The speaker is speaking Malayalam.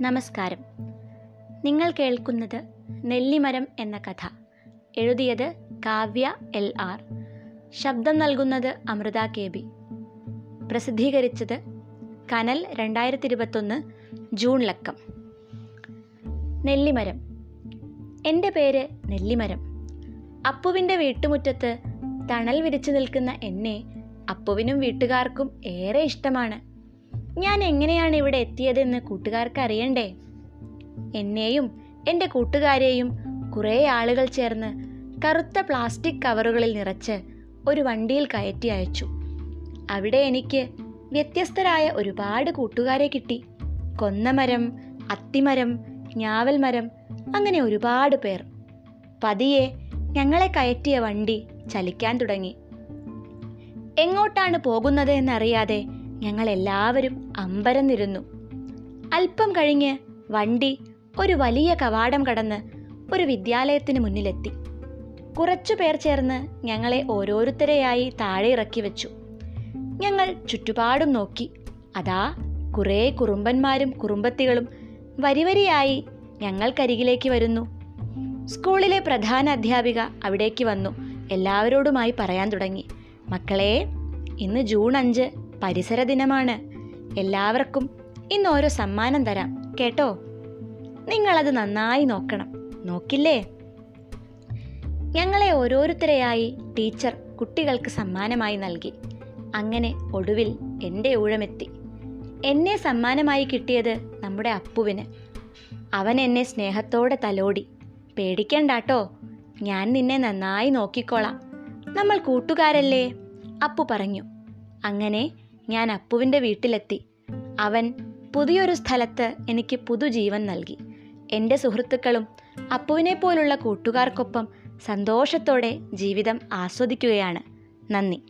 നമസ്കാരം. നിങ്ങൾ കേൾക്കുന്നത് നെല്ലിമരം എന്ന കഥ. എഴുതിയത് കാവ്യ എൽ ആർ. ശബ്ദം നൽകുന്നത് അമൃത കെ ബി. പ്രസിദ്ധീകരിച്ചത് കനൽ രണ്ടായിരത്തി ഇരുപത്തൊന്ന് ജൂൺ ലക്കം നെല്ലിമരം. എന്റെ പേര് നെല്ലിമരം. അപ്പുവിന്റെ വീട്ടുമുറ്റത്ത് തണൽ വിരിച്ചു നിൽക്കുന്ന എന്നെ അപ്പുവിനും വീട്ടുകാർക്കും ഏറെ ഇഷ്ടമാണ്. ഞാൻ എങ്ങനെയാണ് ഇവിടെ എത്തിയതെന്ന് കൂട്ടുകാർക്ക് അറിയണ്ടേ? എന്നെയും എന്റെ കൂട്ടുകാരെയും കുറേ ആളുകൾ ചേർന്ന് കറുത്ത പ്ലാസ്റ്റിക് കവറുകളിൽ നിറച്ച് ഒരു വണ്ടിയിൽ കയറ്റി അയച്ചു. അവിടെ എനിക്ക് വ്യത്യസ്തരായ ഒരുപാട് കൂട്ടുകാരെ കിട്ടി. കൊന്നമരം അത്തിമരം ഞാവൽ മരം അങ്ങനെ ഒരുപാട് പേർ. പതിയെ ഞങ്ങളെ കയറ്റിയ വണ്ടി ചലിക്കാൻ തുടങ്ങി. എങ്ങോട്ടാണ് പോകുന്നത് എന്നറിയാതെ ഞങ്ങൾ എല്ലാവരും അമ്പരന്നിരുന്നു. അല്പം കഴിഞ്ഞ് വണ്ടി ഒരു വലിയ കവാടം കടന്ന് ഒരു വിദ്യാലയത്തിന് മുന്നിലെത്തി. കുറച്ചു പേർ ചേർന്ന് ഞങ്ങളെ ഓരോരുത്തരെയായി താഴെ ഇറക്കി വെച്ചു. ഞങ്ങൾ ചുറ്റുപാടും നോക്കി. അതാ കുറേ കുറുമ്പന്മാരും കുറുമ്പത്തികളും വരിവരിയായി ഞങ്ങൾക്കരികിലേക്ക് വരുന്നു. സ്കൂളിലെ പ്രധാന അധ്യാപിക അവിടേക്ക് വന്നു. എല്ലാവരോടുമായി പറയാൻ തുടങ്ങി. മക്കളെ ഇന്ന് ജൂൺ അഞ്ച് പരിസര ദിനമാണ്. എല്ലാവർക്കും ഇന്ന് ഓരോ സമ്മാനം തരാം. കേട്ടോ? നിങ്ങളത് നന്നായി നോക്കണം. നോക്കില്ലേ? ഞങ്ങളെ ഓരോരുത്തരെയായി ടീച്ചർ കുട്ടികൾക്ക് സമ്മാനമായി നൽകി. അങ്ങനെ ഒടുവിൽ എന്റെ ഊഴമെത്തി. എന്നെ സമ്മാനമായി കിട്ടിയത് നമ്മുടെ അപ്പുവിന്. അവൻ എന്നെ സ്നേഹത്തോടെ തലോടി. പേടിക്കണ്ടാട്ടോ. ഞാൻ നിന്നെ നന്നായി നോക്കിക്കോളാം. നമ്മൾ കൂട്ടുകാരല്ലേ? അപ്പു പറഞ്ഞു. അങ്ങനെ ഞാൻ അപ്പുവിന്റെ വീട്ടിലെത്തി. അവൻ പുതിയൊരു സ്ഥലത്ത് എനിക്ക് പുതുജീവൻ നൽകി. എന്റെ സുഹൃത്തുക്കളും അപ്പുവിനെ പോലുള്ള കൂട്ടുകാർക്കൊപ്പം സന്തോഷത്തോടെ ജീവിതം ആസ്വദിക്കുകയാണ്. നന്ദി.